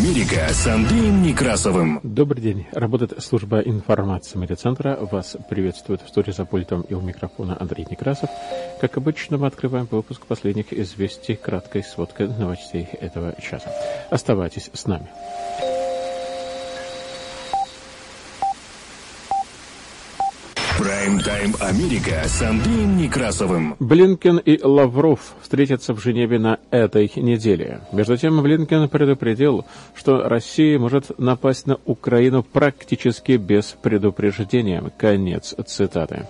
Америка с Андреем Некрасовым. Добрый день. Работает служба информации медиацентра. Вас приветствует в студии за пультом и у микрофона Андрей Некрасов. Как обычно, мы открываем выпуск последних известий краткой сводкой новостей этого часа. Оставайтесь с нами. Прайм-тайм Америка с Андреем Некрасовым. Блинкен и Лавров встретятся в Женеве на этой неделе. Между тем, Блинкен предупредил, что Россия может напасть на Украину практически без предупреждения. Конец цитаты.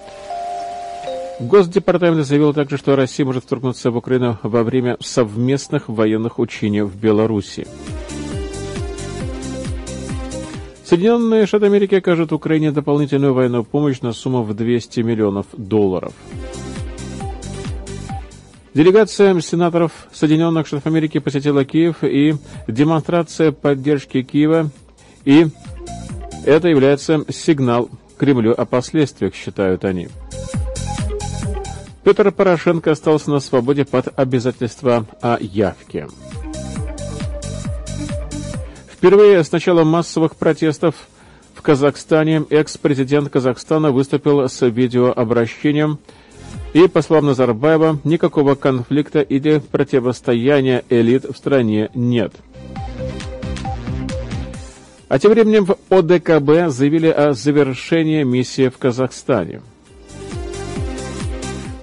Госдепартамент заявил также, что Россия может вторгнуться в Украину во время совместных военных учений в Беларуси. Соединенные Штаты Америки окажут Украине дополнительную военную помощь на сумму в 200 миллионов долларов. Делегация сенаторов Соединенных Штатов Америки посетила Киев и демонстрация поддержки Киева, и это является сигнал Кремлю о последствиях, считают они. Петр Порошенко остался на свободе под обязательства о явке. Впервые с начала массовых протестов в Казахстане экс-президент Казахстана выступил с видеообращением и, по словам Назарбаева, никакого конфликта или противостояния элит в стране нет. А тем временем в ОДКБ заявили о завершении миссии в Казахстане.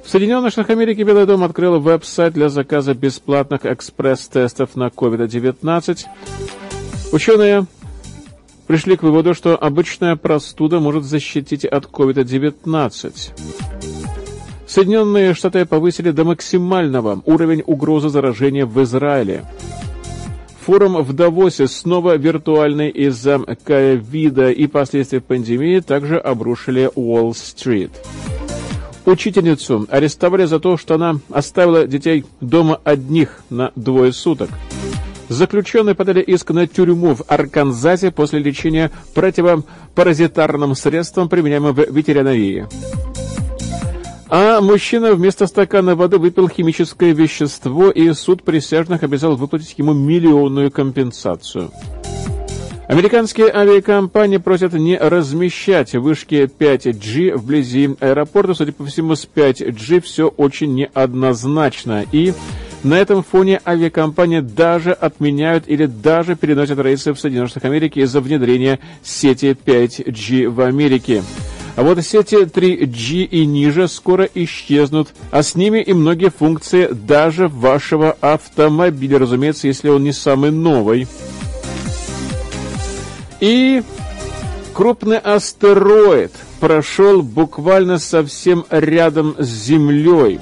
В Соединенных Штатах Америки Белый дом открыл веб-сайт для заказа бесплатных экспресс-тестов на COVID-19. Ученые пришли к выводу, что обычная простуда может защитить от COVID-19. Соединенные Штаты повысили до максимального уровень угрозы заражения в Израиле. Форум в Давосе снова виртуальный из-за ковида и последствий пандемии также обрушили Уолл-стрит. Учительницу арестовали за то, что она оставила детей дома одних на двое суток. Заключенные подали иск на тюрьму в Арканзасе после лечения противопаразитарным средством, применяемым в ветеринарии. А мужчина вместо стакана воды выпил химическое вещество, и суд присяжных обязал выплатить ему миллионную компенсацию. Американские авиакомпании просят не размещать вышки 5G вблизи аэропорта. Судя по всему, с 5G все очень неоднозначно. И на этом фоне авиакомпании даже отменяют или даже переносят рейсы в Соединенных Штатах Америки из-за внедрения сети 5G в Америке. А вот сети 3G и ниже скоро исчезнут, а с ними и многие функции даже вашего автомобиля, разумеется, если он не самый новый. И крупный астероид прошел буквально совсем рядом с Землей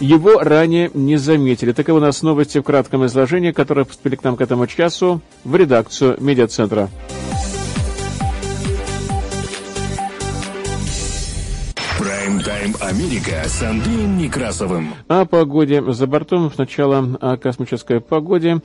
его ранее не заметили. Таковы у нас новости в кратком изложении, которые поступили к нам к этому часу в редакцию медиацентра. Прайм-тайм Америка с Андреем Некрасовым. О погоде за бортом. Сначала о космической погоде.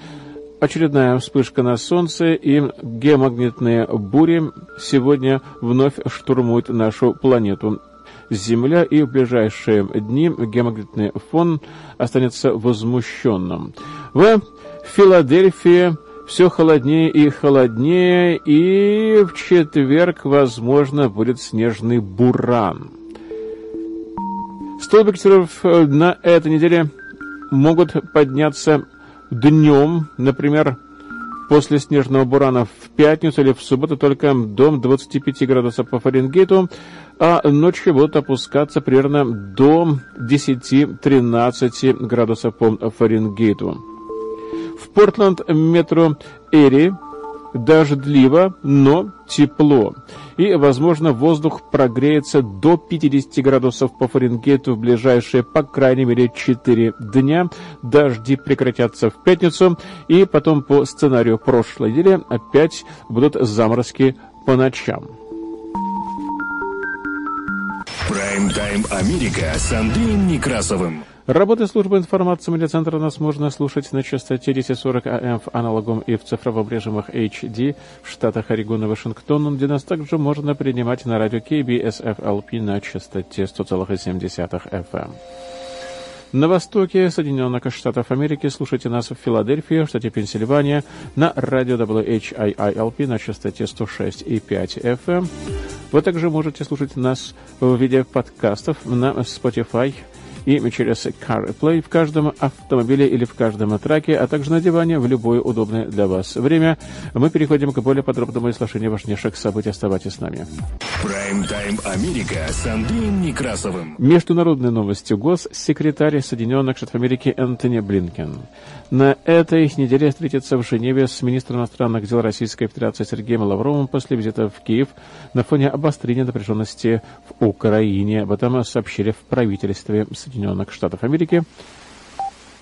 Очередная вспышка на Солнце и геомагнитные бури сегодня вновь штурмуют нашу планету. Земля, и в ближайшие дни гемогнитный фон останется возмущенным. В Филадельфии все холоднее и холоднее, и в четверг, возможно, будет снежный буран. Столбик на этой неделе могут подняться днем, например, после снежного бурана в пятницу или в субботу только до 25 градусов по Фаренгейту, а ночью будут опускаться примерно до 10-13 градусов по Фаренгейту. В Портленд метро Эри дождливо, но тепло. И, возможно, воздух прогреется до 50 градусов по Фаренгейту в ближайшие, по крайней мере, 4 дня. Дожди прекратятся в пятницу, и потом по сценарию прошлой недели опять будут заморозки по ночам. Прайм-тайм Америка с Андреем Некрасовым. Работы службы информации медиацентра нас можно слушать на частоте 1040 АМ в аналоговом и в цифровом режимах HD в штатах Орегон и Вашингтон, где нас также можно принимать на радио KBSFLP на частоте 100,7 FM. На востоке Соединенных Штатов Америки слушайте нас в Филадельфии, штате Пенсильвания, на радио WHIILP на частоте 106,5 FM. Вы также можете слушать нас в виде подкастов на Spotify, и через CarPlay в каждом автомобиле или в каждом траке, а также на диване в любое удобное для вас время. Мы переходим к более подробному изложению важнейших событий. Оставайтесь с нами. Прайм-тайм Америка с Андреем Некрасовым. Международные новости. Госсекретарь Соединенных Штатов Америки Энтони Блинкен на этой неделе встретится в Женеве с министром иностранных дел Российской Федерации Сергеем Лавровым после визита в Киев на фоне обострения напряженности в Украине. Об этом сообщили в правительстве Соединенных Штатов Америки.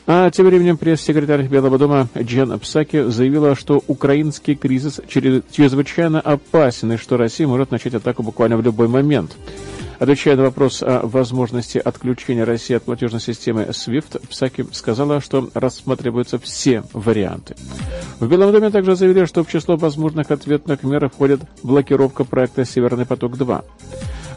А тем временем пресс-секретарь Белого дома Джен Псаки заявила, что украинский кризис чрезвычайно опасен и что Россия может начать атаку буквально в любой момент. Отвечая на вопрос о возможности отключения России от платежной системы SWIFT, Псаки сказала, что рассматриваются все варианты. В Белом доме также заявили, что в число возможных ответных мер входит блокировка проекта «Северный поток-2».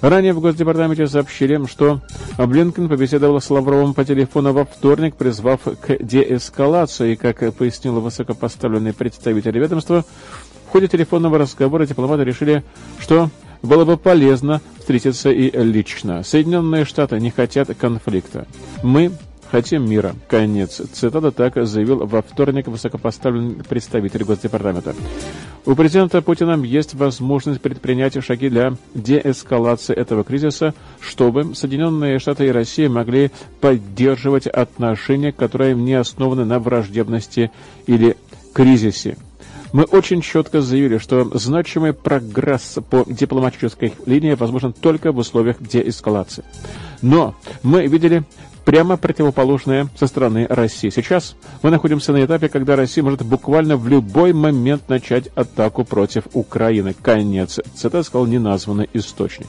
Ранее в Госдепартаменте сообщили, что Блинкен побеседовал с Лавровым по телефону во вторник, призвав к деэскалации. Как пояснил высокопоставленный представитель ведомства, в ходе телефонного разговора дипломаты решили, что было бы полезно встретиться и лично. Соединенные Штаты не хотят конфликта. Мы хотим мира. Конец. Цитата так заявил во вторник высокопоставленный представитель Госдепартамента. У президента Путина есть возможность предпринять шаги для деэскалации этого кризиса, чтобы Соединенные Штаты и Россия могли поддерживать отношения, которые не основаны на враждебности или кризисе. Мы очень четко заявили, что значимый прогресс по дипломатической линии возможен только в условиях деэскалации. Но мы видели прямо противоположное со стороны России. Сейчас мы находимся на этапе, когда Россия может буквально в любой момент начать атаку против Украины. Конец. Цитата сказал неназванный источник.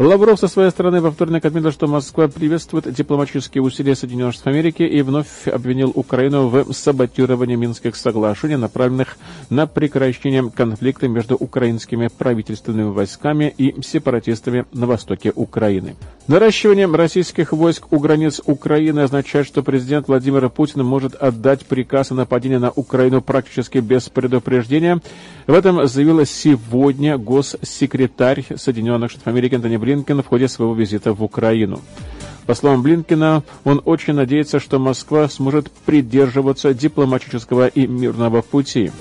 Лавров со своей стороны во вторник отметил, что Москва приветствует дипломатические усилия Соединенных Штатов Америки и вновь обвинил Украину в саботировании Минских соглашений, направленных на прекращение конфликта между украинскими правительственными войсками и сепаратистами на востоке Украины. Наращивание российских войск у границ Украины означает, что президент Владимир Путин может отдать приказ о нападении на Украину практически без предупреждения. В этом заявил сегодня госсекретарь Соединенных Штатов Америки Антони Блинкен в ходе своего визита в Украину. По словам Блинкина, он очень надеется, что Москва сможет придерживаться дипломатического и мирного пути.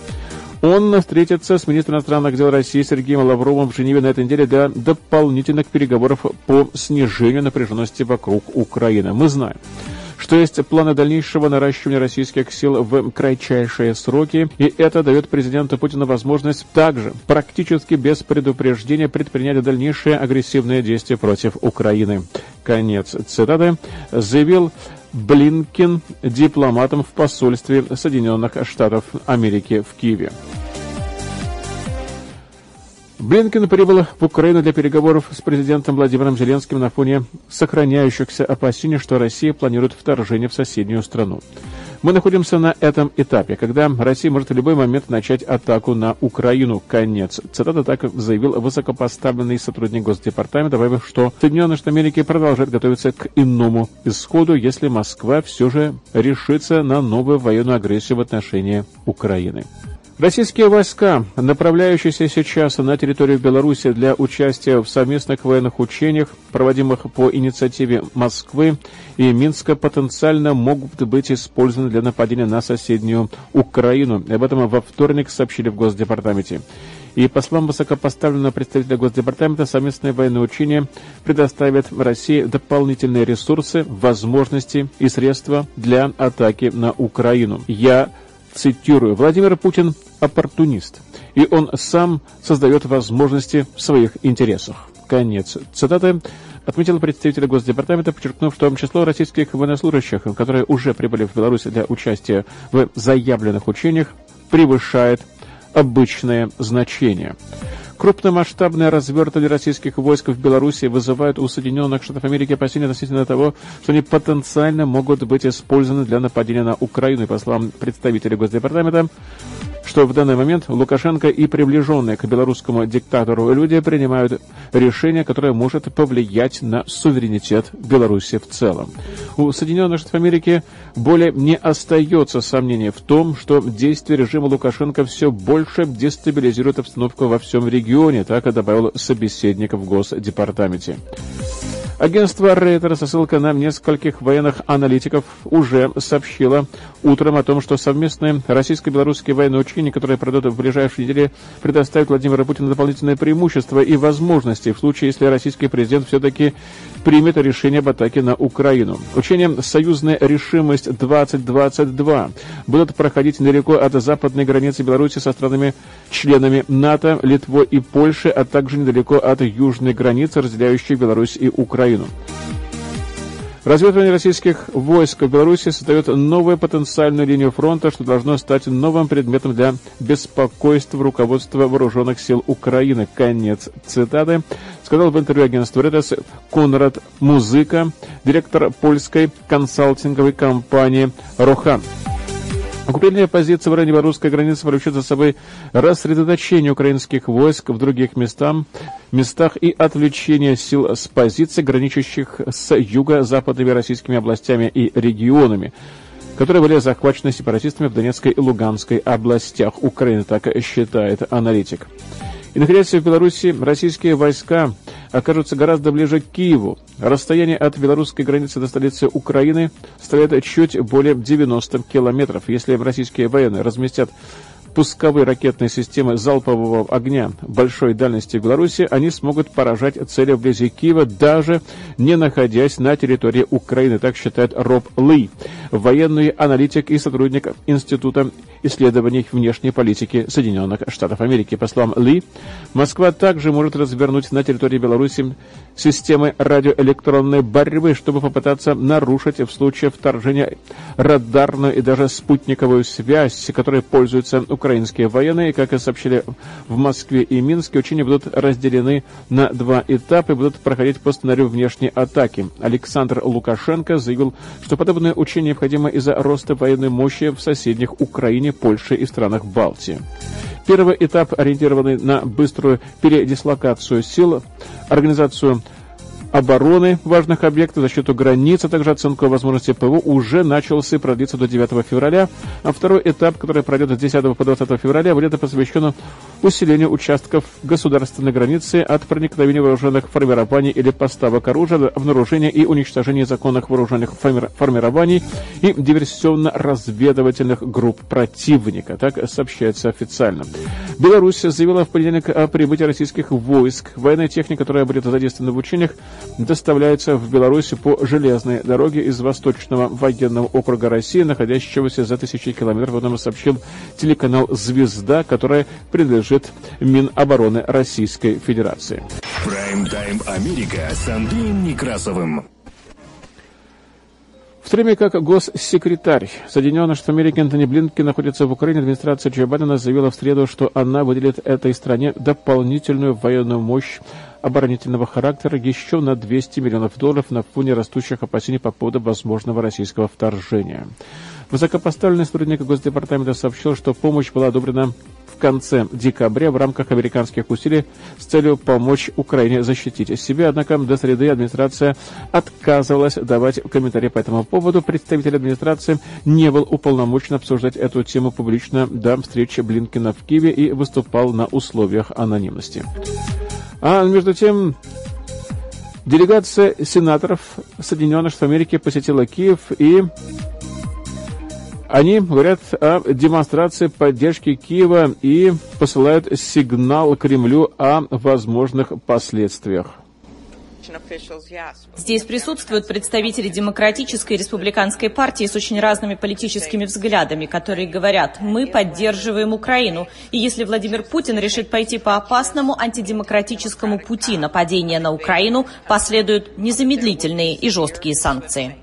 Он встретится с министром иностранных дел России Сергеем Лавровым в Женеве на этой неделе для дополнительных переговоров по снижению напряженности вокруг Украины. Мы знаем, что есть планы дальнейшего наращивания российских сил в кратчайшие сроки, и это дает президенту Путину возможность также практически без предупреждения предпринять дальнейшие агрессивные действия против Украины. Конец цитаты заявил Блинкин дипломатом в посольстве Соединенных Штатов Америки в Киеве. Блинкен прибыл в Украину для переговоров с президентом Владимиром Зеленским на фоне сохраняющихся опасений, что Россия планирует вторжение в соседнюю страну. Мы находимся на этом этапе, когда Россия может в любой момент начать атаку на Украину. Конец. Цитата так заявил высокопоставленный сотрудник Госдепартамента, добавив, что Соединенные Штаты Америки продолжают готовиться к иному исходу, если Москва все же решится на новую военную агрессию в отношении Украины. Российские войска, направляющиеся сейчас на территорию Беларуси для участия в совместных военных учениях, проводимых по инициативе Москвы и Минска, потенциально могут быть использованы для нападения на соседнюю Украину. Об этом во вторник сообщили в Госдепартаменте. И по словам высокопоставленного представителя Госдепартамента, совместные военные учения предоставят России дополнительные ресурсы, возможности и средства для атаки на Украину. Я цитирую, Владимир Путин оппортунист, и он сам создает возможности в своих интересах. Конец цитаты отметил представитель Госдепартамента, подчеркнув, что число российских военнослужащих, которые уже прибыли в Беларусь для участия в заявленных учениях, превышает обычное значение. Крупномасштабное развертывание российских войск в Беларуси вызывает у Соединенных Штатов Америки опасения относительно того, что они потенциально могут быть использованы для нападения на Украину. И по словам представителя Госдепартамента, что в данный момент Лукашенко и приближенные к белорусскому диктатору люди принимают решение, которое может повлиять на суверенитет Беларуси в целом. У Соединенных Штатов Америки более не остается сомнений в том, что действия режима Лукашенко все больше дестабилизируют обстановку во всем регионе, так и добавил собеседник в Госдепартаменте. Агентство Рейтер со ссылкой на нескольких военных аналитиков уже сообщило утром о том, что совместные российско-белорусские военные учения, которые пройдут в ближайшие недели, предоставят Владимиру Путину дополнительные преимущества и возможности в случае, если российский президент все-таки примет решение об атаке на Украину. Учения «Союзная решимость-2022» будут проходить недалеко от западной границы Беларуси со странами-членами НАТО, Литвой и Польши, а также недалеко от южной границы, разделяющей Беларусь и Украину. Развертывание российских войск в Беларуси создает новую потенциальную линию фронта, что должно стать новым предметом для беспокойства руководства вооруженных сил Украины. Конец цитаты. Сказал в интервью агентству Редес Конрад Музыка, директор польской консалтинговой компании «Рохан». Укрепление позиции в районе белорусской границы повлечет за собой рассредоточение украинских войск в других местах, местах и отвлечение сил с позиций, граничащих с юго-западными российскими областями и регионами которые были захвачены сепаратистами в Донецкой и Луганской областях Украины, так считает аналитик. И, находясь в Беларуси, российские войска окажутся гораздо ближе к Киеву. Расстояние от белорусской границы до столицы Украины составляет чуть более 90 километров. Если российские военные разместят пусковые ракетные системы залпового огня большой дальности Беларуси, они смогут поражать цели вблизи Киева, даже не находясь на территории Украины, так считает Роб Ли, военный аналитик и сотрудник Института исследований внешней политики Соединенных Штатов Америки. По словам Ли, Москва также может развернуть на территории Беларуси системы радиоэлектронной борьбы, чтобы попытаться нарушить в случае вторжения радарную и даже спутниковую связь, которой пользуются украинские военные. Как и сообщили в Москве и Минске, учения будут разделены на два этапа и будут проходить по сценарию внешней атаки. Александр Лукашенко заявил, что подобные учения необходимы из-за роста военной мощи в соседних Украине, Польше и странах Балтии. Первый этап, ориентированный на быструю передислокацию сил, организацию обороны важных объектов, защиту границ, а также оценку возможностей ПВО уже начался и продлится до 9 февраля. А второй этап, который пройдет с 10 по 20 февраля, будет посвящен усилению участков государственной границы от проникновения вооруженных формирований или поставок оружия, обнаружения и уничтожения законных вооруженных формирований и диверсионно-разведывательных групп противника. Так сообщается официально. Беларусь заявила в понедельник о прибытии российских войск. Военная техника, которая будет задействована в учениях, доставляется в Беларусь по железной дороге из Восточного военного округа России, находящегося за тысячи километров. Об этом сообщил телеканал «Звезда», которая принадлежит Минобороны Российской Федерации. Прайм-тайм Америка с Андреем Некрасовым. В то время как госсекретарь Соединенных Штатов Америки Антони Блинки находится в Украине, администрация Джо Байдена заявила в среду, что она выделит этой стране дополнительную военную мощь оборонительного характера еще на 200 миллионов долларов на фоне растущих опасений по поводу возможного российского вторжения. Высокопоставленный сотрудник Госдепартамента сообщил, что помощь была одобрена в конце декабря в рамках американских усилий с целью помочь Украине защитить себя. Однако до среды администрация отказывалась давать комментарии по этому поводу. Представитель администрации не был уполномочен обсуждать эту тему публично до встречи Блинкина в Киеве и выступал на условиях анонимности. А между тем, делегация сенаторов Соединенных Штатов Америки посетила Киев и они говорят о демонстрации поддержки Киева и посылают сигнал Кремлю о возможных последствиях. Здесь присутствуют представители Демократической и Республиканской партии с очень разными политическими взглядами, которые говорят, мы поддерживаем Украину, и если Владимир Путин решит пойти по опасному антидемократическому пути нападения на Украину, последуют незамедлительные и жесткие санкции.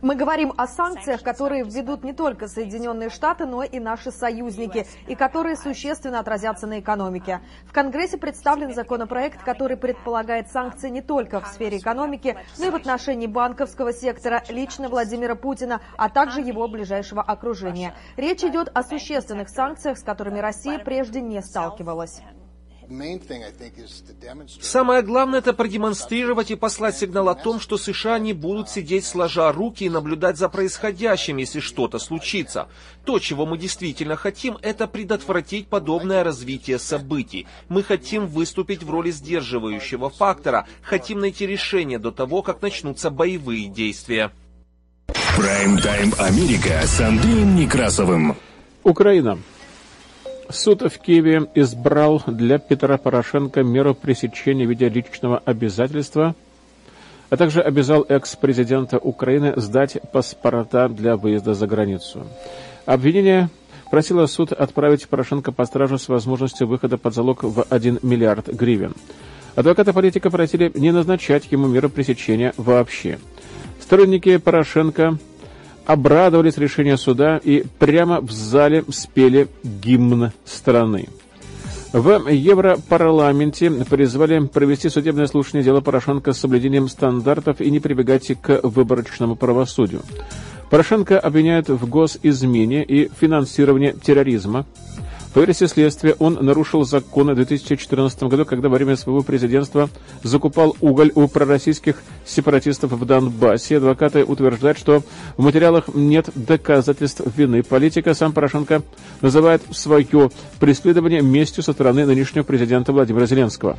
Мы говорим о санкциях, которые введут не только Соединенные Штаты, но и наши союзники, и которые существенно отразятся на экономике. В Конгрессе представлен законопроект, который предполагает санкции не только в сфере экономики, но и в отношении банковского сектора, лично Владимира Путина, а также его ближайшего окружения. Речь идет о существенных санкциях, с которыми Россия прежде не сталкивалась. Самое главное – это продемонстрировать и послать сигнал о том, что США не будут сидеть сложа руки и наблюдать за происходящим, если что-то случится. То, чего мы действительно хотим, это предотвратить подобное развитие событий. Мы хотим выступить в роли сдерживающего фактора, хотим найти решение до того, как начнутся боевые действия. Прайм-тайм Америка с Андреем Некрасовым. Украина. Суд в Киеве избрал для Петра Порошенко меру пресечения в виде личного обязательства, а также обязал экс-президента Украины сдать паспорта для выезда за границу. Обвинение просило суд отправить Порошенко по стражу с возможностью выхода под залог в 1 миллиард гривен. Адвокаты политика просили не назначать ему меру пресечения вообще. Сторонники Порошенко обрадовались решению суда и прямо в зале спели гимн страны. В Европарламенте призвали провести судебное слушание дела Порошенко с соблюдением стандартов и не прибегать к выборочному правосудию. Порошенко обвиняют в госизмене и финансировании терроризма, по версии следствия, он нарушил законы в 2014 году, когда во время своего президентства закупал уголь у пророссийских сепаратистов в Донбассе. Адвокаты утверждают, что в материалах нет доказательств вины. Политика сам Порошенко называет свое преследование местью со стороны нынешнего президента Владимира Зеленского.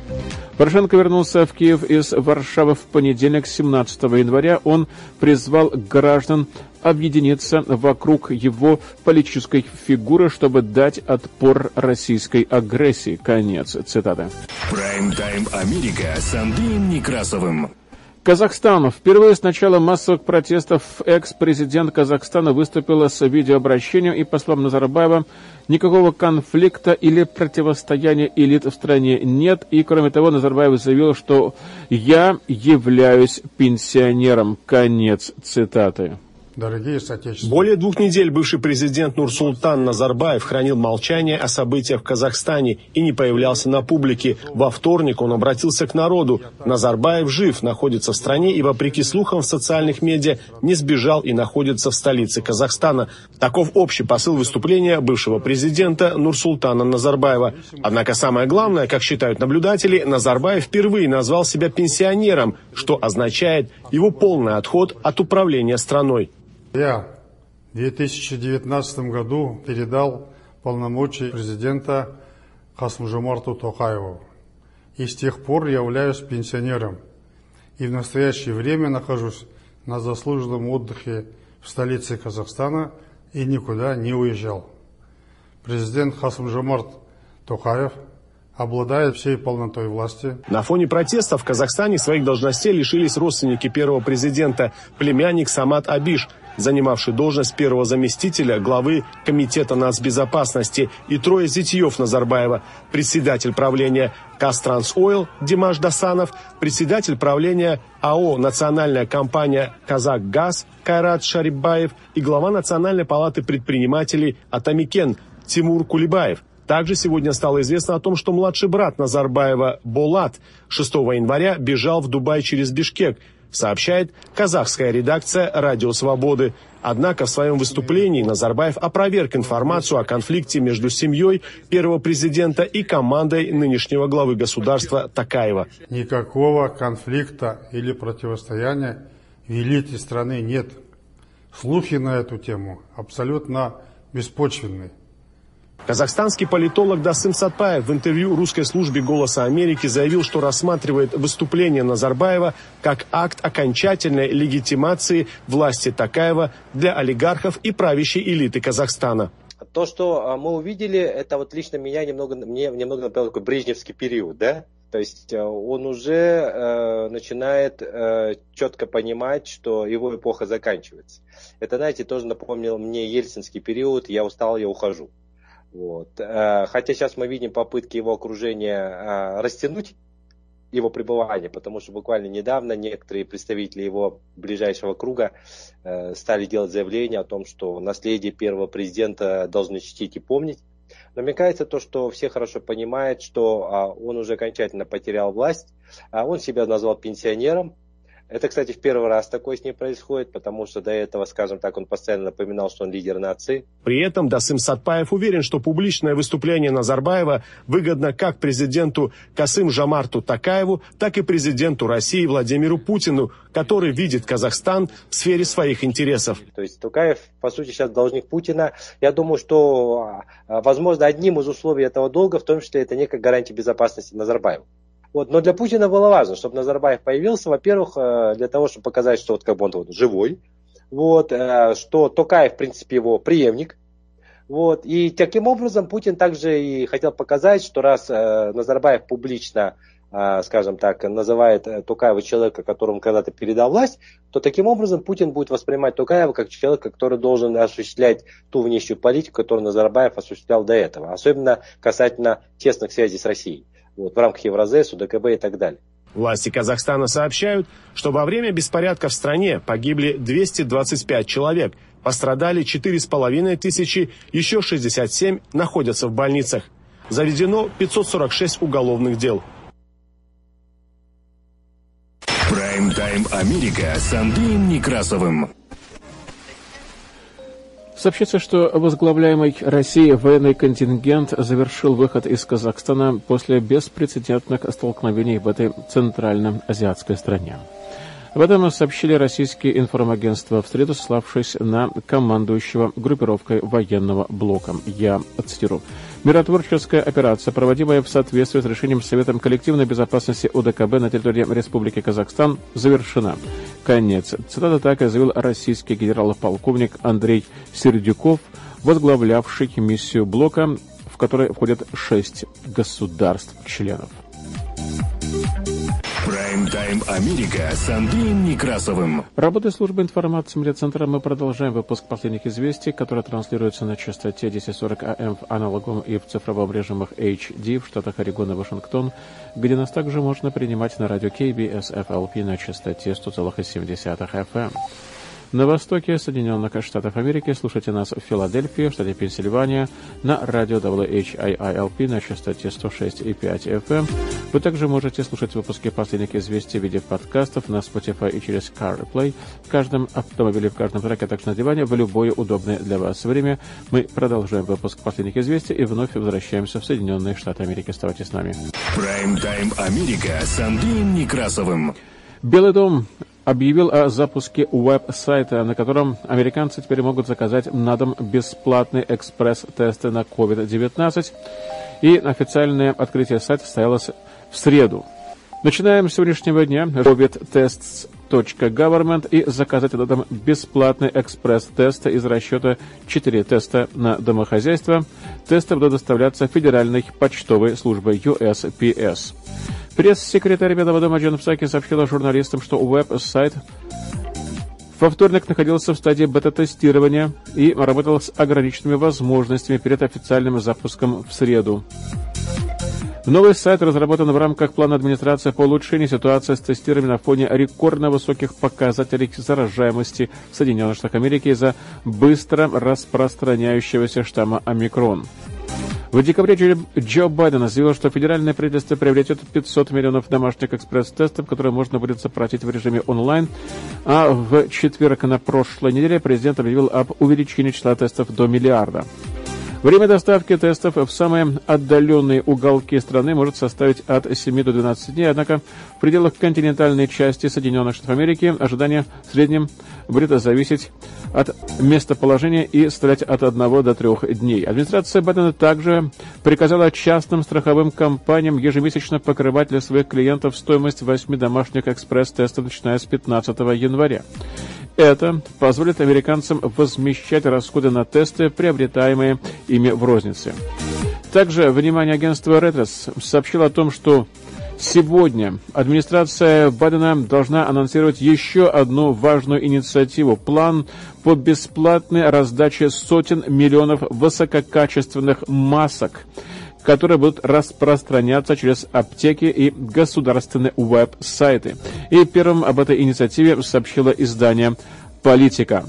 Порошенко вернулся в Киев из Варшавы в понедельник, 17 января. Он призвал граждан объединиться вокруг его политической фигуры, чтобы дать отпор российской агрессии. Конец цитаты. Прайм-тайм Америка с Андреем Некрасовым. Казахстан. Впервые с начала массовых протестов экс-президент Казахстана выступила с видеообращением и, по словам Назарбаева, никакого конфликта или противостояния элит в стране нет. И, кроме того, Назарбаев заявил, что «я являюсь пенсионером». Конец цитаты. Дорогие соотечественники. Более двух недель бывший президент Нурсултан Назарбаев хранил молчание о событиях в Казахстане и не появлялся на публике. Во вторник он обратился к народу. Назарбаев жив, находится в стране и, вопреки слухам в социальных медиа, не сбежал и находится в столице Казахстана. Таков общий посыл выступления бывшего президента Нурсултана Назарбаева. Однако самое главное, как считают наблюдатели, Назарбаев впервые назвал себя пенсионером, что означает его полный отход от управления страной. Я в 2019 году передал полномочия президента Хасмжумарту Токаеву. И с тех пор являюсь пенсионером. И в настоящее время нахожусь на заслуженном отдыхе в столице Казахстана и никуда не уезжал. Президент Касым-Жомарт Токаев обладает всей полнотой власти. На фоне протестов в Казахстане своих должностей лишились родственники первого президента, племянник Самат Абиш – занимавший должность первого заместителя главы Комитета нацбезопасности, и трое зятьев Назарбаева, председатель правления КазТрансОйл Димаш Дасанов, председатель правления АО «Национальная компания QazaqGaz» Кайрат Шарибаев и глава Национальной палаты предпринимателей Атамикен Тимур Кулибаев. Также сегодня стало известно о том, что младший брат Назарбаева Болат 6 января бежал в Дубай через Бишкек – сообщает казахская редакция «Радио Свободы». Однако в своем выступлении Назарбаев опроверг информацию о конфликте между семьей первого президента и командой нынешнего главы государства Такаева. Никакого конфликта или противостояния в элите страны нет. Слухи на эту тему абсолютно беспочвенные. Казахстанский политолог Дасым Сатпаев в интервью русской службе «Голоса Америки» заявил, что рассматривает выступление Назарбаева как акт окончательной легитимации власти Такаева для олигархов и правящей элиты Казахстана. То, что а, мы увидели, это вот лично меня немного, мне немного напомнил такой брежневский период, да? То есть а, он уже э, начинает э, четко понимать, что его эпоха заканчивается. Это, знаете, тоже напомнил мне ельцинский период, я устал, я ухожу. Вот. Э, хотя сейчас мы видим попытки его окружения э, растянуть его пребывания, потому что буквально недавно некоторые представители его ближайшего круга э, стали делать заявление о том, что наследие первого президента должны чтить и помнить. Намекается то, что все хорошо понимают, что а, он уже окончательно потерял власть, а он себя назвал пенсионером, это, кстати, в первый раз такое с ним происходит, потому что до этого, скажем так, он постоянно напоминал, что он лидер нации. При этом Дасым Сатпаев уверен, что публичное выступление Назарбаева выгодно как президенту Касым Жамарту Такаеву, так и президенту России Владимиру Путину, который видит Казахстан в сфере своих интересов. То есть Тукаев, по сути, сейчас должник Путина. Я думаю, что, а, возможно, одним из условий этого долга, в том числе, это некая гарантия безопасности Назарбаева. Вот. Но для Путина было важно, чтобы Назарбаев появился, во-первых, э, для того, чтобы показать, что вот как бы он вот живой, вот, э, что Токаев, в принципе, его преемник, вот. И таким образом Путин также и хотел показать, что раз э, Назарбаев публично, скажем так, называет Токаева человека, которому когда-то передал власть, то таким образом Путин будет воспринимать Токаева как человека, который должен осуществлять ту внешнюю политику, которую Назарбаев осуществлял до этого, особенно касательно тесных связей с Россией вот, в рамках Евразес, УДКБ и так далее. Власти Казахстана сообщают, что во время беспорядка в стране погибли 225 человек, пострадали 4,5 тысячи, еще 67 находятся в больницах. Заведено 546 уголовных дел. Прайм-тайм Америка с Андреем Некрасовым. Сообщится, что возглавляемый Россией военный контингент завершил выход из Казахстана после беспрецедентных столкновений в этой центральноазиатской стране. Об этом сообщили российские информагентства в среду, ссылавшись на командующего группировкой военного блока. Я цитирую. Миротворческая операция, проводимая в соответствии с решением Советом коллективной безопасности ОДКБ на территории Республики Казахстан, завершена. Конец. Цитата так и заявил российский генерал-полковник Андрей Сердюков, возглавлявший миссию блока, в которой входят шесть государств-членов. Прайм-тайм Америка с Андреем Некрасовым. Работая службы информации медиацентра, мы продолжаем выпуск последних известий, которые транслируются на частоте 1040 АМ в аналоговом и в цифровом режимах HD в штатах Орегон и Вашингтон, где нас также можно принимать на радио KBS FLP на частоте 100,7 FM. На востоке Соединенных Штатов Америки слушайте нас в Филадельфии, в штате Пенсильвания, на радио WHIILP на частоте 106,5 FM. Вы также можете слушать выпуски последних известий в виде подкастов на Spotify и через CarPlay в каждом автомобиле, в каждом траке, а также на диване в любое удобное для вас время. Мы продолжаем выпуск последних известий и вновь возвращаемся в Соединенные Штаты Америки. Оставайтесь с нами. Прайм-тайм Америка с Андреем Некрасовым. Белый дом объявил о запуске веб-сайта, на котором американцы теперь могут заказать на дом бесплатные экспресс-тесты на COVID-19. И официальное открытие сайта состоялось в среду. Начинаем с сегодняшнего дня covidtests.government и заказать на дом бесплатные экспресс-тесты из расчета 4 теста на домохозяйство. Тесты будут доставляться Федеральной почтовой службой USPS. Пресс-секретарь Белого дома Джон Псаки сообщила журналистам, что веб-сайт во вторник находился в стадии бета-тестирования и работал с ограниченными возможностями перед официальным запуском в среду. Новый сайт разработан в рамках плана администрации по улучшению ситуации с тестированием на фоне рекордно высоких показателей заражаемости в Соединенных Штатах Америки из-за быстро распространяющегося штамма омикрон. В декабре Джо Байден заявил, что федеральное правительство приобретет 500 миллионов домашних экспресс-тестов, которые можно будет заплатить в режиме онлайн. А в четверг на прошлой неделе президент объявил об увеличении числа тестов до миллиарда. Время доставки тестов в самые отдаленные уголки страны может составить от 7 до 12 дней, однако в пределах континентальной части Соединенных Штатов Америки ожидание в среднем будет зависеть от местоположения и составлять от 1 до 3 дней. Администрация Байдена также приказала частным страховым компаниям ежемесячно покрывать для своих клиентов стоимость 8 домашних экспресс-тестов, начиная с 15 января. Это позволит американцам возмещать расходы на тесты, приобретаемые ими в рознице. Также, внимание агентства Reuters сообщило о том, что Сегодня администрация Байдена должна анонсировать еще одну важную инициативу – план по бесплатной раздаче сотен миллионов высококачественных масок которые будут распространяться через аптеки и государственные веб-сайты. И первым об этой инициативе сообщило издание «Политика»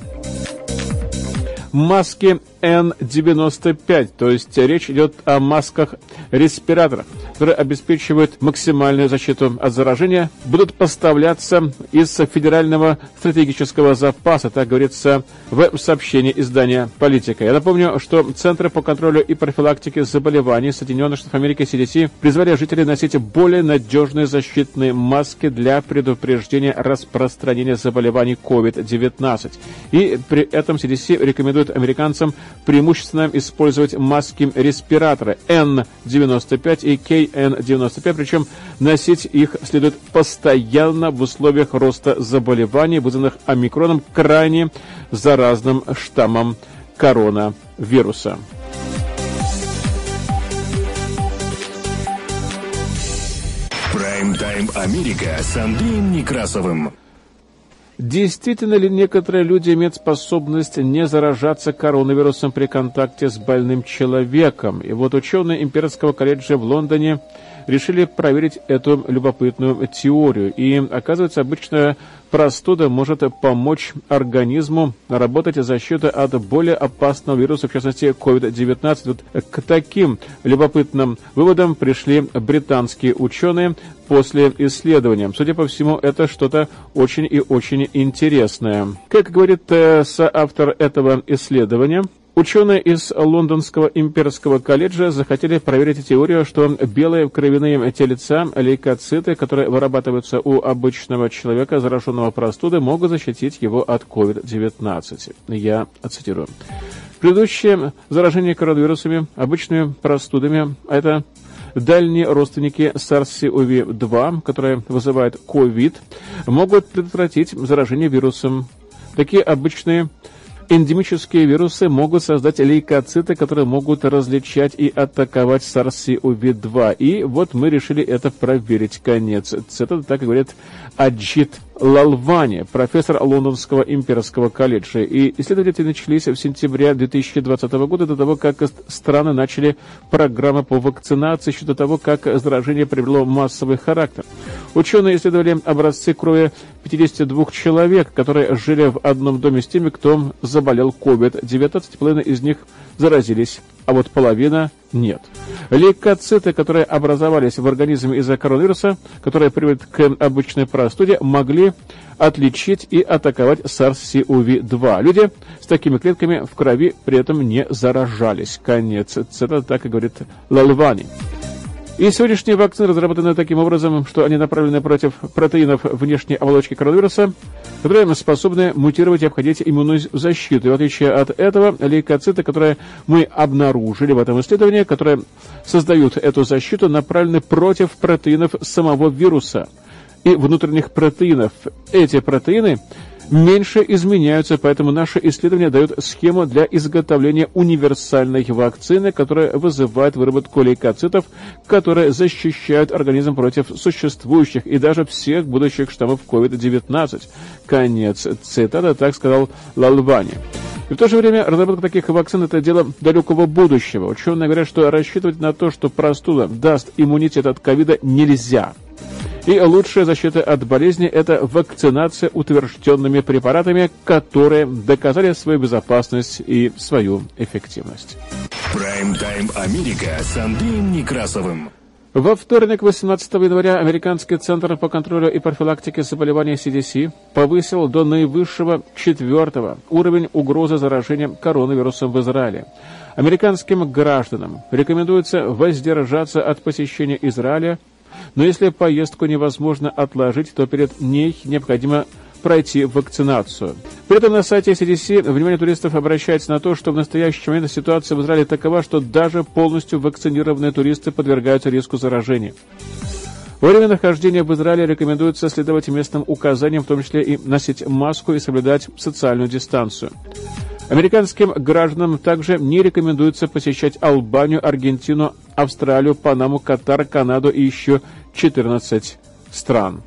маски N95, то есть речь идет о масках-респираторах, которые обеспечивают максимальную защиту от заражения, будут поставляться из федерального стратегического запаса, так говорится в сообщении издания «Политика». Я напомню, что Центры по контролю и профилактике заболеваний Соединенных Штатов Америки CDC призвали жителей носить более надежные защитные маски для предупреждения распространения заболеваний COVID-19. И при этом CDC рекомендует американцам преимущественно использовать маски-респираторы N95 и KN95, причем носить их следует постоянно в условиях роста заболеваний, вызванных омикроном, крайне заразным штаммом коронавируса. Прайм-тайм Америка с Андреем Некрасовым. Действительно ли некоторые люди имеют способность не заражаться коронавирусом при контакте с больным человеком? И вот ученые Имперского колледжа в Лондоне решили проверить эту любопытную теорию. И оказывается, обычная простуда может помочь организму работать за счет от более опасного вируса, в частности COVID-19. Вот к таким любопытным выводам пришли британские ученые после исследования. Судя по всему, это что-то очень и очень интересное. Как говорит э, соавтор этого исследования, Ученые из Лондонского имперского колледжа захотели проверить теорию, что белые кровяные телеца, лейкоциты, которые вырабатываются у обычного человека, зараженного простудой, могут защитить его от COVID-19. Я цитирую. Предыдущее заражение коронавирусами, обычными простудами, это дальние родственники SARS-CoV-2, которые вызывают COVID, могут предотвратить заражение вирусом. Такие обычные Эндемические вирусы могут создать лейкоциты, которые могут различать и атаковать SARS-CoV-2. И вот мы решили это проверить. Конец цитаты, так говорит Аджит Лалвани, профессор Лондонского имперского колледжа. И исследования начались в сентябре 2020 года, до того, как страны начали программы по вакцинации, еще до того, как заражение приобрело массовый характер. Ученые исследовали образцы крови 52 человек, которые жили в одном доме с теми, кто заболел COVID-19. Половина из них заразились а вот половина нет. Лейкоциты, которые образовались в организме из-за коронавируса, которые приводят к обычной простуде, могли отличить и атаковать SARS-CoV-2. Люди с такими клетками в крови при этом не заражались. Конец цитаты, так и говорит Лалвани. И сегодняшние вакцины разработаны таким образом, что они направлены против протеинов внешней оболочки коронавируса, которые способны мутировать и обходить иммунную защиту. И в отличие от этого, лейкоциты, которые мы обнаружили в этом исследовании, которые создают эту защиту, направлены против протеинов самого вируса и внутренних протеинов. Эти протеины меньше изменяются, поэтому наше исследование дает схему для изготовления универсальной вакцины, которая вызывает выработку лейкоцитов, которые защищают организм против существующих и даже всех будущих штаммов COVID-19. Конец цитата, так сказал Лалвани. И в то же время разработка таких вакцин – это дело далекого будущего. Ученые говорят, что рассчитывать на то, что простуда даст иммунитет от ковида, нельзя. И лучшая защита от болезни – это вакцинация утвержденными препаратами, которые доказали свою безопасность и свою эффективность. Прайм-тайм Америка с Андреем Некрасовым. Во вторник, 18 января, Американский центр по контролю и профилактике заболеваний CDC повысил до наивысшего четвертого уровень угрозы заражения коронавирусом в Израиле. Американским гражданам рекомендуется воздержаться от посещения Израиля но если поездку невозможно отложить, то перед ней необходимо пройти вакцинацию. При этом на сайте CDC внимание туристов обращается на то, что в настоящий момент ситуация в Израиле такова, что даже полностью вакцинированные туристы подвергаются риску заражения. Во время нахождения в Израиле рекомендуется следовать местным указаниям, в том числе и носить маску и соблюдать социальную дистанцию. Американским гражданам также не рекомендуется посещать Албанию, Аргентину, Австралию, Панаму, Катар, Канаду и еще 14 стран.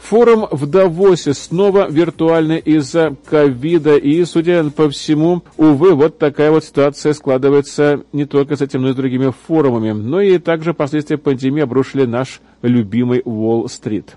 Форум в Давосе снова виртуальный из-за ковида. И, судя по всему, увы, вот такая вот ситуация складывается не только с этим, но и с другими форумами. Но и также последствия пандемии обрушили наш любимый Уолл-стрит.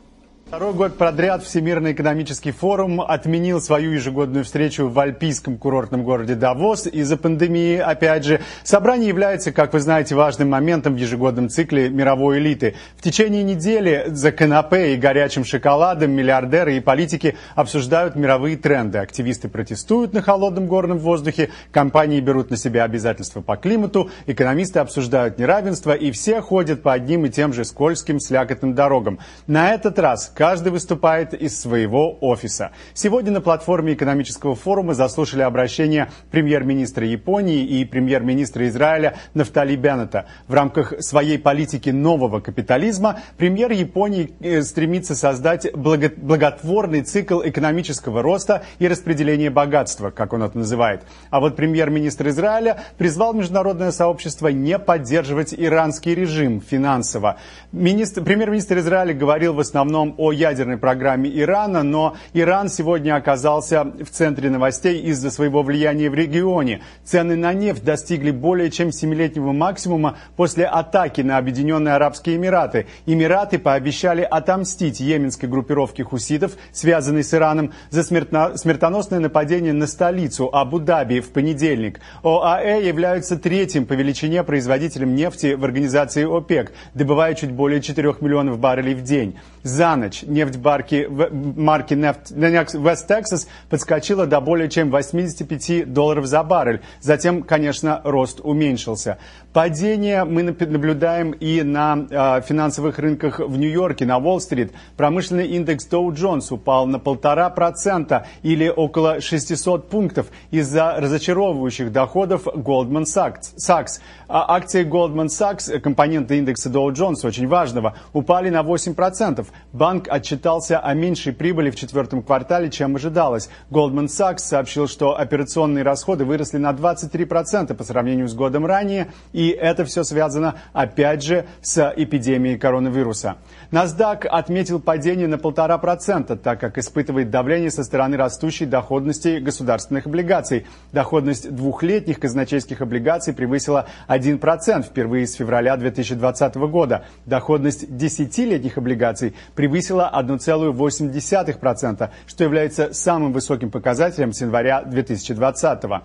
Второй год подряд Всемирный экономический форум отменил свою ежегодную встречу в альпийском курортном городе Давос из-за пандемии. Опять же, собрание является, как вы знаете, важным моментом в ежегодном цикле мировой элиты. В течение недели за канапе и горячим шоколадом миллиардеры и политики обсуждают мировые тренды. Активисты протестуют на холодном горном воздухе, компании берут на себя обязательства по климату, экономисты обсуждают неравенство и все ходят по одним и тем же скользким слякотным дорогам. На этот раз Каждый выступает из своего офиса. Сегодня на платформе экономического форума заслушали обращение премьер-министра Японии и премьер-министра Израиля Нафтали Беннета. В рамках своей политики нового капитализма премьер Японии э, стремится создать благотворный цикл экономического роста и распределения богатства, как он это называет. А вот премьер-министр Израиля призвал международное сообщество не поддерживать иранский режим финансово. Премьер-министр Израиля говорил в основном о ядерной программе Ирана, но Иран сегодня оказался в центре новостей из-за своего влияния в регионе. Цены на нефть достигли более чем семилетнего максимума после атаки на Объединенные Арабские Эмираты. Эмираты пообещали отомстить йеменской группировке хуситов, связанной с Ираном, за смертоносное нападение на столицу Абу-Даби в понедельник. ОАЭ являются третьим по величине производителем нефти в организации ОПЕК, добывая чуть более 4 миллионов баррелей в день. За ночь нефть марки, марки West Texas подскочила до более чем 85 долларов за баррель. Затем, конечно, рост уменьшился. Падение мы наблюдаем и на э, финансовых рынках в Нью-Йорке, на Уолл-стрит. Промышленный индекс Dow Jones упал на полтора процента или около 600 пунктов из-за разочаровывающих доходов Goldman Sachs. А акции Goldman Sachs, компоненты индекса Dow Jones, очень важного, упали на 8%. Банк отчитался о меньшей прибыли в четвертом квартале, чем ожидалось. Goldman Sachs сообщил, что операционные расходы выросли на 23% по сравнению с годом ранее, и это все связано, опять же, с эпидемией коронавируса. NASDAQ отметил падение на полтора процента, так как испытывает давление со стороны растущей доходности государственных облигаций. Доходность двухлетних казначейских облигаций превысила 1% впервые с февраля 2020 года. Доходность десятилетних облигаций превысила 1,8%, что является самым высоким показателем с января 2020 года.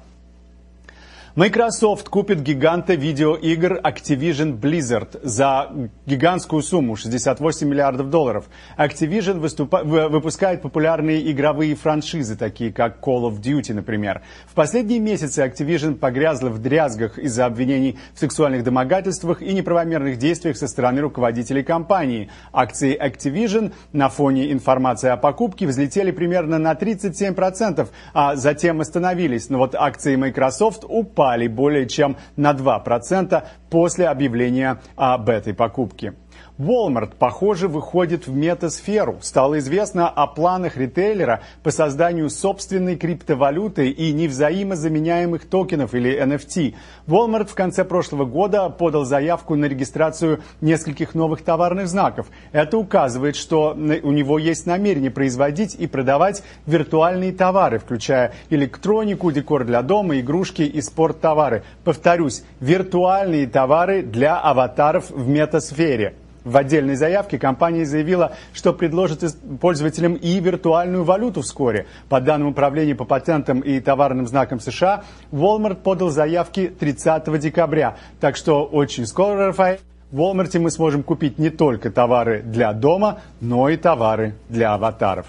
Microsoft купит гиганта видеоигр Activision Blizzard за гигантскую сумму 68 миллиардов долларов. Activision выступа... выпускает популярные игровые франшизы, такие как Call of Duty, например. В последние месяцы Activision погрязла в дрязгах из-за обвинений в сексуальных домогательствах и неправомерных действиях со стороны руководителей компании. Акции Activision на фоне информации о покупке взлетели примерно на 37%, а затем остановились. Но вот акции Microsoft упали упали более чем на 2% после объявления об этой покупке. Walmart, похоже, выходит в метасферу. Стало известно о планах ритейлера по созданию собственной криптовалюты и невзаимозаменяемых токенов или NFT. Walmart в конце прошлого года подал заявку на регистрацию нескольких новых товарных знаков. Это указывает, что у него есть намерение производить и продавать виртуальные товары, включая электронику, декор для дома, игрушки и спорттовары. Повторюсь, виртуальные товары для аватаров в метасфере. В отдельной заявке компания заявила, что предложит пользователям и виртуальную валюту вскоре. По данным Управления по патентам и товарным знакам США, Walmart подал заявки 30 декабря. Так что очень скоро, Рафаэль, в Walmart мы сможем купить не только товары для дома, но и товары для аватаров.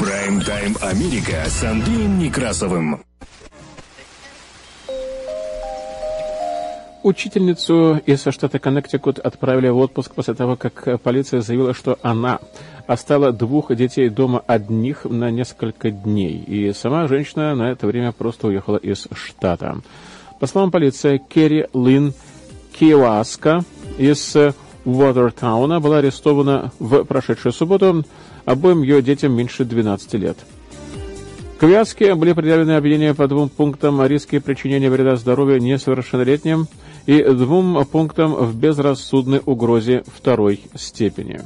Прайм-тайм Америка с Андреем Некрасовым. Учительницу из штата Коннектикут отправили в отпуск после того, как полиция заявила, что она оставила двух детей дома одних на несколько дней. И сама женщина на это время просто уехала из штата. По словам полиции, Керри Лин Киоаска из Уотертауна была арестована в прошедшую субботу. Обоим ее детям меньше 12 лет. К Вязке были предъявлены обвинения по двум пунктам о риске причинения вреда здоровью несовершеннолетним – и двум пунктам в безрассудной угрозе второй степени.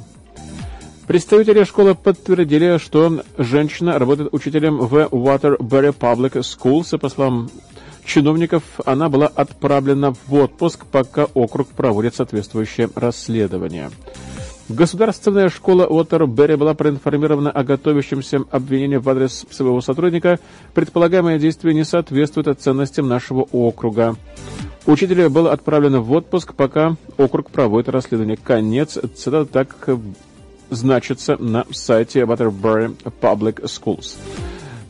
Представители школы подтвердили, что женщина работает учителем в Waterbury Public Schools, и по словам чиновников, она была отправлена в отпуск, пока округ проводит соответствующее расследование. Государственная школа Уотерберри была проинформирована о готовящемся обвинении в адрес своего сотрудника. Предполагаемое действие не соответствует ценностям нашего округа. Учитель был отправлен в отпуск, пока округ проводит расследование. Конец цитата так значится на сайте Waterbury Public Schools.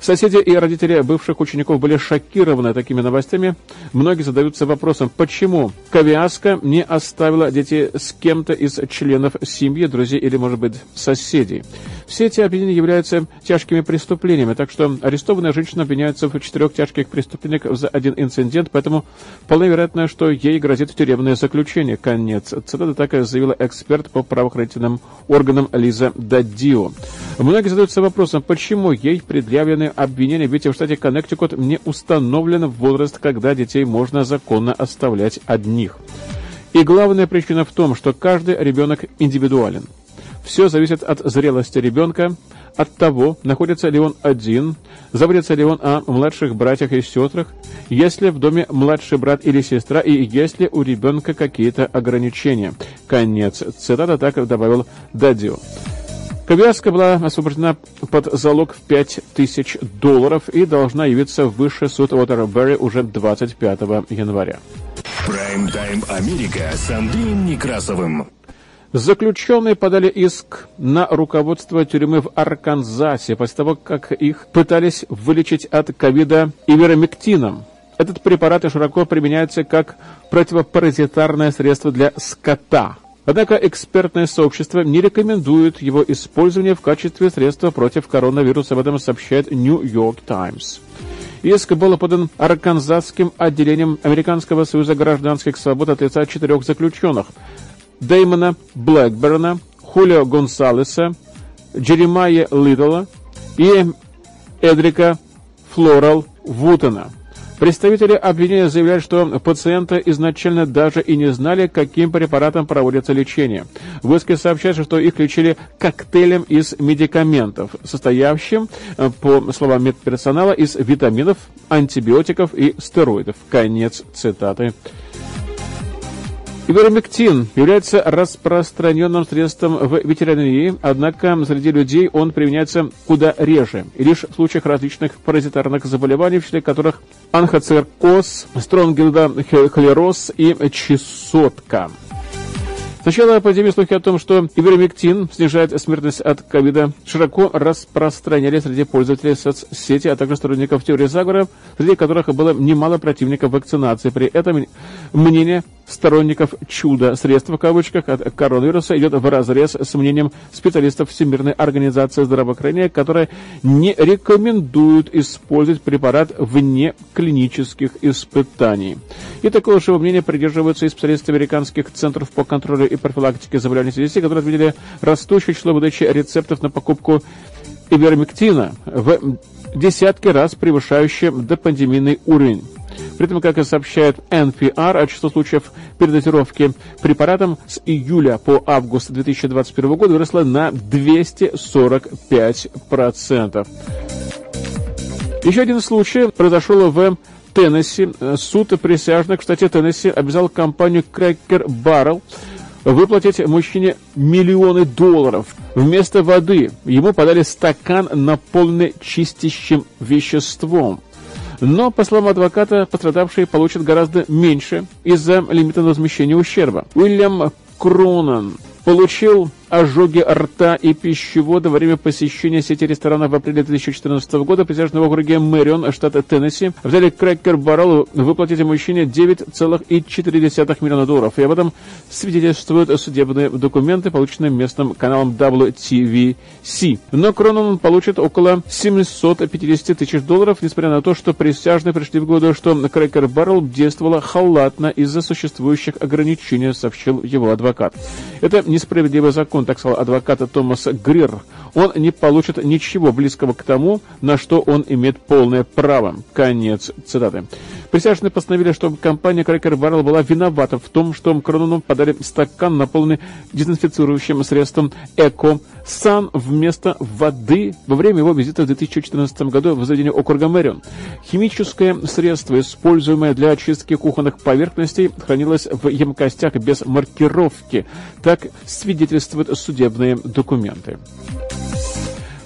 Соседи и родители бывших учеников были шокированы такими новостями. Многие задаются вопросом, почему Ковиаска не оставила детей с кем-то из членов семьи, друзей или, может быть, соседей. Все эти обвинения являются тяжкими преступлениями, так что арестованная женщина обвиняется в четырех тяжких преступлениях за один инцидент, поэтому вполне вероятно, что ей грозит тюремное заключение. Конец. Цитата так и заявила эксперт по правоохранительным органам Лиза Дадио. Многие задаются вопросом, почему ей предъявлены обвинения, ведь в штате Коннектикут не установлен возраст, когда детей можно законно оставлять одних. И главная причина в том, что каждый ребенок индивидуален. Все зависит от зрелости ребенка, от того, находится ли он один, заботится ли он о младших братьях и сестрах, есть ли в доме младший брат или сестра, и есть ли у ребенка какие-то ограничения. Конец. Цитата так добавил Дадио. Ковязка была освобождена под залог в 5000 долларов и должна явиться в высший суд Уотерберри уже 25 января. Прайм-тайм Америка с Андреем Некрасовым. Заключенные подали иск на руководство тюрьмы в Арканзасе после того, как их пытались вылечить от ковида иверомектином. Этот препарат широко применяется как противопаразитарное средство для скота – Однако экспертное сообщество не рекомендует его использование в качестве средства против коронавируса, об этом сообщает New York Times. Иск был подан Арканзасским отделением Американского союза гражданских свобод от лица четырех заключенных – Дэймона Блэкберна, Хулио Гонсалеса, Джеремайя Лидла и Эдрика Флорал Вутона – Представители обвинения заявляют, что пациенты изначально даже и не знали, каким препаратом проводится лечение. В иске сообщается, что их лечили коктейлем из медикаментов, состоящим, э, по словам медперсонала, из витаминов, антибиотиков и стероидов. Конец цитаты. Ивермектин является распространенным средством в ветеринарии, однако среди людей он применяется куда реже, и лишь в случаях различных паразитарных заболеваний, в числе которых анхоцеркоз, стронгилдохлероз и чесотка. Сначала пандемии слухи о том, что ивермектин снижает смертность от ковида, широко распространяли среди пользователей соцсети, а также сторонников теории заговора, среди которых было немало противников вакцинации. При этом мнение сторонников чуда средства в кавычках от коронавируса идет в разрез с мнением специалистов Всемирной организации здравоохранения, которые не рекомендуют использовать препарат вне клинических испытаний. И такого же мнения придерживаются и специалисты американских центров по контролю и профилактике заболеваний CDC, которые отметили растущее число выдачи рецептов на покупку ивермектина в десятки раз превышающее допандемийный уровень. При этом, как и сообщает NPR, число случаев передозировки препаратом с июля по август 2021 года выросло на 245%. Еще один случай произошел в Теннесси. Суд присяжных в штате Теннесси обязал компанию Cracker Barrel выплатить мужчине миллионы долларов. Вместо воды ему подали стакан, наполненный чистящим веществом. Но, по словам адвоката, пострадавшие получат гораздо меньше из-за лимита на возмещение ущерба. Уильям Кронан получил ожоги рта и пищевода во время посещения сети ресторанов в апреле 2014 года присяжного округе Мэрион, штата Теннесси, взяли Крекер Барреллу выплатить мужчине 9,4 миллиона долларов. И об этом свидетельствуют судебные документы, полученные местным каналом WTVC. Но Кронон получит около 750 тысяч долларов, несмотря на то, что присяжные пришли в году, что Крекер Баррелл действовала халатно из-за существующих ограничений, сообщил его адвокат. Это несправедливый закон он, так сказал адвоката Томаса Грир, он не получит ничего близкого к тому, на что он имеет полное право. Конец цитаты. Присяжные постановили, что компания Cracker Barrel была виновата в том, что Кронону подали стакан, наполненный дезинфицирующим средством Эко Сан вместо воды во время его визита в 2014 году в заведение округа Мэрион. Химическое средство, используемое для очистки кухонных поверхностей, хранилось в емкостях без маркировки. Так свидетельствуют судебные документы.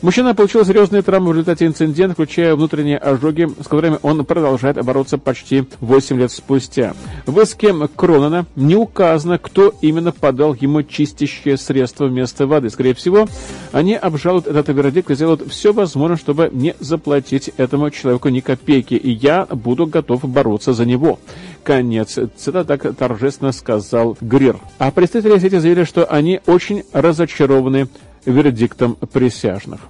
Мужчина получил серьезные травмы в результате инцидента, включая внутренние ожоги, с которыми он продолжает бороться почти 8 лет спустя. В иске Кронона не указано, кто именно подал ему чистящее средство вместо воды. Скорее всего, они обжалуют этот вердикт и сделают все возможное, чтобы не заплатить этому человеку ни копейки. И я буду готов бороться за него. Конец. Это так торжественно сказал Грир. А представители сети заявили, что они очень разочарованы вердиктом присяжных.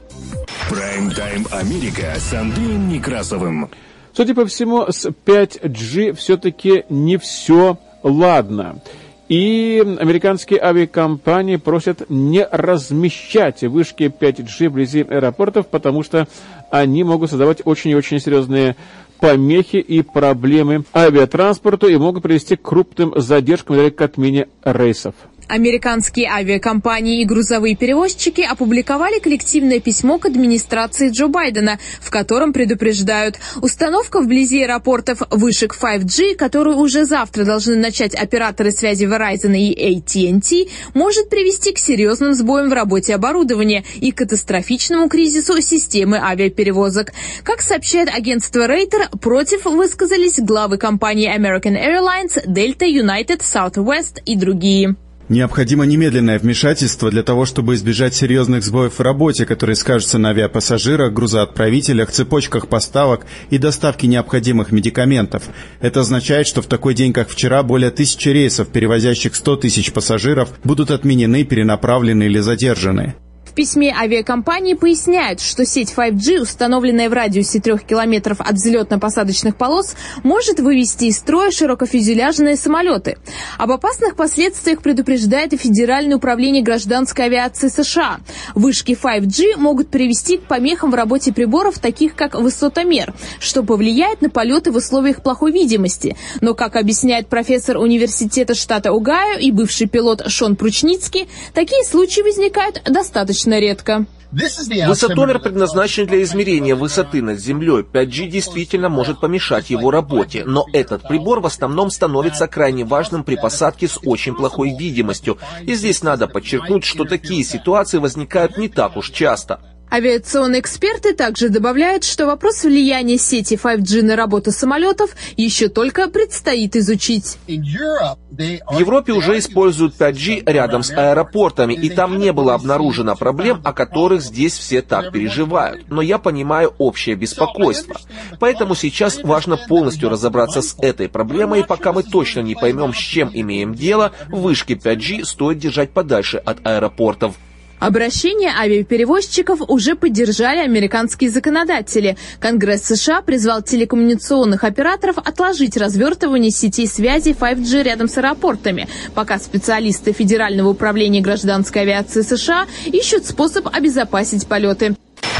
Прайм-тайм Америка с Андреем Некрасовым. Судя по всему, с 5G все-таки не все ладно. И американские авиакомпании просят не размещать вышки 5G вблизи аэропортов, потому что они могут создавать очень и очень серьезные помехи и проблемы авиатранспорту и могут привести к крупным задержкам или к отмене рейсов. Американские авиакомпании и грузовые перевозчики опубликовали коллективное письмо к администрации Джо Байдена, в котором предупреждают, установка вблизи аэропортов вышек 5G, которую уже завтра должны начать операторы связи Verizon и AT&T, может привести к серьезным сбоям в работе оборудования и катастрофичному кризису системы авиаперевозок. Как сообщает агентство Рейтер, против высказались главы компании American Airlines, Delta, United, Southwest и другие. Необходимо немедленное вмешательство для того, чтобы избежать серьезных сбоев в работе, которые скажутся на авиапассажирах, грузоотправителях, цепочках поставок и доставке необходимых медикаментов. Это означает, что в такой день, как вчера, более тысячи рейсов, перевозящих 100 тысяч пассажиров, будут отменены, перенаправлены или задержаны. Письме авиакомпании поясняют, что сеть 5G, установленная в радиусе трех километров от взлетно-посадочных полос, может вывести из строя широкофюзеляжные самолеты. Об опасных последствиях предупреждает и Федеральное управление гражданской авиации США. Вышки 5G могут привести к помехам в работе приборов, таких как высотомер, что повлияет на полеты в условиях плохой видимости. Но, как объясняет профессор университета штата Угайо и бывший пилот Шон Пручницкий, такие случаи возникают достаточно достаточно редко. Высотомер предназначен для измерения высоты над землей. 5G действительно может помешать его работе, но этот прибор в основном становится крайне важным при посадке с очень плохой видимостью. И здесь надо подчеркнуть, что такие ситуации возникают не так уж часто. Авиационные эксперты также добавляют, что вопрос влияния сети 5G на работу самолетов еще только предстоит изучить. В Европе уже используют 5G рядом с аэропортами, и там не было обнаружено проблем, о которых здесь все так переживают. Но я понимаю общее беспокойство. Поэтому сейчас важно полностью разобраться с этой проблемой, и пока мы точно не поймем, с чем имеем дело, вышки 5G стоит держать подальше от аэропортов. Обращение авиаперевозчиков уже поддержали американские законодатели. Конгресс США призвал телекоммуникационных операторов отложить развертывание сетей связи 5G рядом с аэропортами, пока специалисты Федерального управления гражданской авиации США ищут способ обезопасить полеты.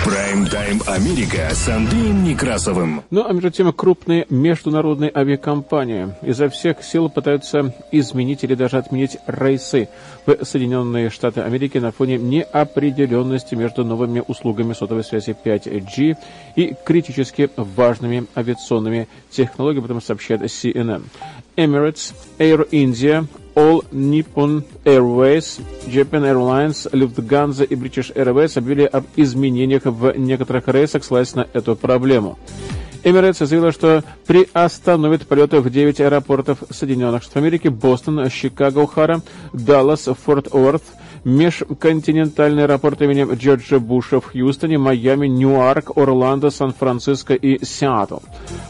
Прайм-тайм Америка с Андреем Некрасовым. Ну, а между тем, крупные международные авиакомпании изо всех сил пытаются изменить или даже отменить рейсы в Соединенные Штаты Америки на фоне неопределенности между новыми услугами сотовой связи 5G и критически важными авиационными технологиями, об этом сообщает CNN. Emirates, Air India, All Nippon Airways, Japan Airlines, Lufthansa и British Airways объявили об изменениях в некоторых рейсах, ссылаясь на эту проблему. Emirates заявила, что приостановит полеты в 9 аэропортов Соединенных Штатов Америки, Бостон, Чикаго, Хара, Даллас, Форт Уорт, межконтинентальные аэропорты имени Джорджа Буша в Хьюстоне, Майами, Ньюарк, Орландо, Сан-Франциско и Сиэтл.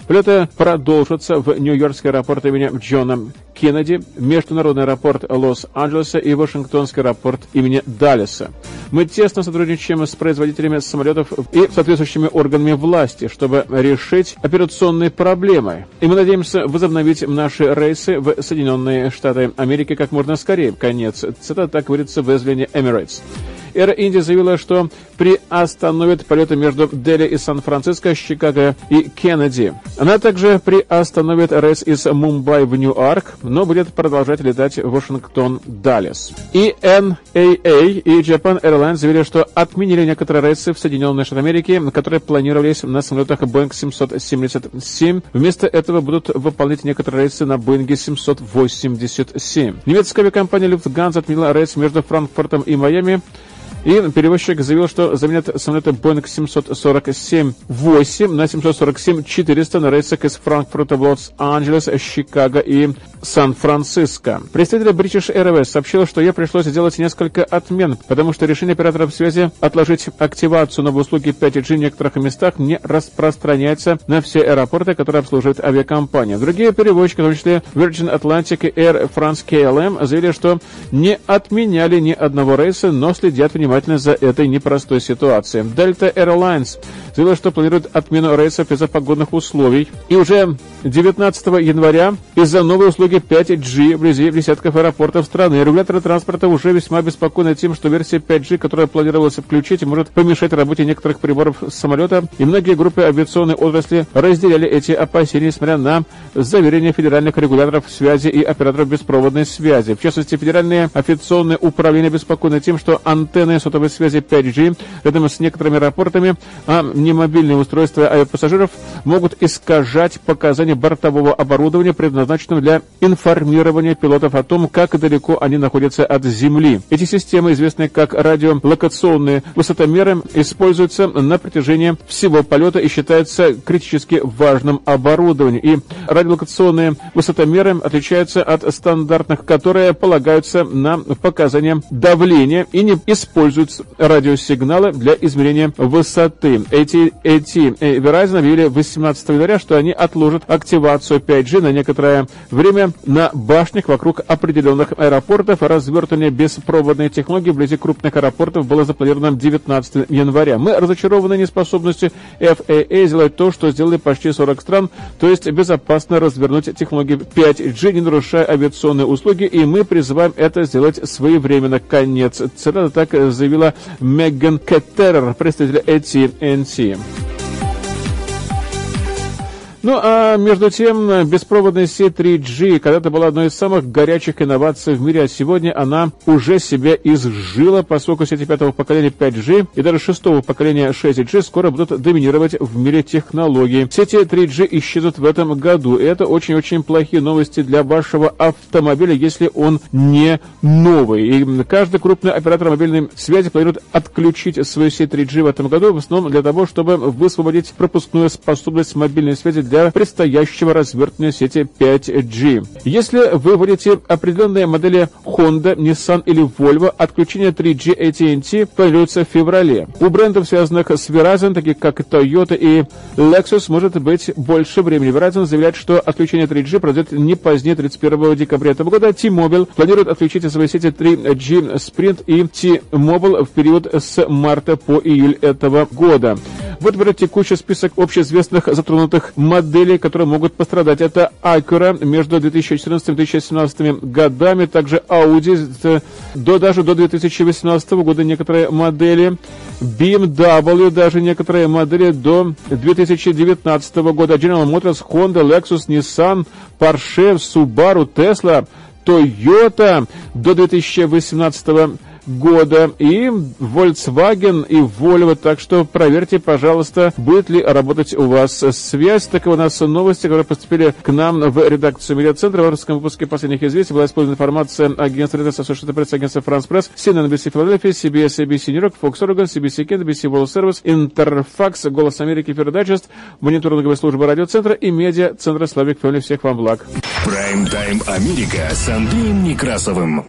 Полеты продолжатся в Нью-Йоркский аэропорт имени Джона Кеннеди, Международный аэропорт Лос-Анджелеса и Вашингтонский аэропорт имени Даллеса. Мы тесно сотрудничаем с производителями самолетов и соответствующими органами власти, чтобы решить операционные проблемы. И мы надеемся возобновить наши рейсы в Соединенные Штаты Америки как можно скорее. Конец цитата, так говорится в издании Emirates. Air India заявила, что приостановит полеты между Дели и Сан-Франциско, Чикаго и Кеннеди. Она также приостановит рейс из Мумбаи в Нью-Арк, но будет продолжать летать в Вашингтон-Даллес. И NAA и Japan Airlines заявили, что отменили некоторые рейсы в Соединенные Штаты Америки, которые планировались на самолетах Boeing 777. Вместо этого будут выполнять некоторые рейсы на Boeing 787. Немецкая авиакомпания Lufthansa отменила рейс между Франкфуртом и Майами и перевозчик заявил, что заменят самолеты Boeing 747-8 на 747-400 на рейсах из Франкфурта в Лос-Анджелес, Чикаго и Сан-Франциско. Представитель British Airways сообщил, что ей пришлось сделать несколько отмен, потому что решение операторов связи отложить активацию новой услуги 5G в некоторых местах не распространяется на все аэропорты, которые обслуживает авиакомпания. Другие перевозчики, в том числе Virgin Atlantic и Air France KLM, заявили, что не отменяли ни одного рейса, но следят внимательно внимательны за этой непростой ситуацией. Delta Airlines заявила, что планирует отмену рейсов из-за погодных условий. И уже 19 января из-за новой услуги 5G вблизи десятков аэропортов страны регуляторы транспорта уже весьма обеспокоены тем, что версия 5G, которая планировалась включить, может помешать работе некоторых приборов самолета. И многие группы авиационной отрасли разделяли эти опасения, несмотря на заверения федеральных регуляторов связи и операторов беспроводной связи. В частности, федеральные авиационные управления обеспокоены тем, что антенны сотовой связи 5G рядом с некоторыми аэропортами, а не мобильные устройства авиапассажиров могут искажать показания бортового оборудования, предназначенного для информирования пилотов о том, как далеко они находятся от Земли. Эти системы, известные как радиолокационные высотомеры, используются на протяжении всего полета и считаются критически важным оборудованием. И радиолокационные высотомеры отличаются от стандартных, которые полагаются на показания давления и не используют используют радиосигналы для измерения высоты. Эти, эти э, Verizon объявили 18 января, что они отложат активацию 5G на некоторое время на башнях вокруг определенных аэропортов. Развертывание беспроводной технологии вблизи крупных аэропортов было запланировано 19 января. Мы разочарованы неспособностью FAA сделать то, что сделали почти 40 стран, то есть безопасно развернуть технологии 5G, не нарушая авиационные услуги, и мы призываем это сделать своевременно. Конец. Цитата так заявила Меган Кеттерер, представитель AT&T. Ну, а между тем, беспроводная сеть 3G когда-то была одной из самых горячих инноваций в мире, а сегодня она уже себя изжила, поскольку сети пятого поколения 5G и даже шестого поколения 6G скоро будут доминировать в мире технологий. Сети 3G исчезнут в этом году, и это очень-очень плохие новости для вашего автомобиля, если он не новый. И каждый крупный оператор мобильной связи планирует отключить свою сеть 3G в этом году, в основном для того, чтобы высвободить пропускную способность мобильной связи для для предстоящего развертывания сети 5G. Если вы вводите определенные модели Honda, Nissan или Volvo, отключение 3G AT&T планируется в феврале. У брендов, связанных с Verizon, таких как Toyota и Lexus, может быть больше времени. Verizon заявляет, что отключение 3G пройдет не позднее 31 декабря этого года. T-Mobile планирует отключить свои сети 3G Sprint и T-Mobile в период с марта по июль этого года. Вот берет текущий список общеизвестных затронутых моделей, которые могут пострадать. Это Acura между 2014 и 2017 годами, также Audi до, даже до 2018 года некоторые модели, BMW даже некоторые модели до 2019 года, General Motors, Honda, Lexus, Nissan, Porsche, Subaru, Tesla, Toyota до 2018 года года, и Volkswagen, и Volvo. Так что проверьте, пожалуйста, будет ли работать у вас связь. Так у нас новости, которые поступили к нам в редакцию медиацентра. В авторском выпуске последних известий была использована информация агентства Reuters, Associated Press, агентства France Press, CNN, NBC Philadelphia, CBS, ABC New York, Fox Oregon, CBC Kent, NBC World Service, Interfax, Голос Америки, Фердайджест, мониторинговая служба радиоцентра и медиа-центра Славик Фэмили. Всех вам благ. Прайм-тайм Америка с Андреем Некрасовым.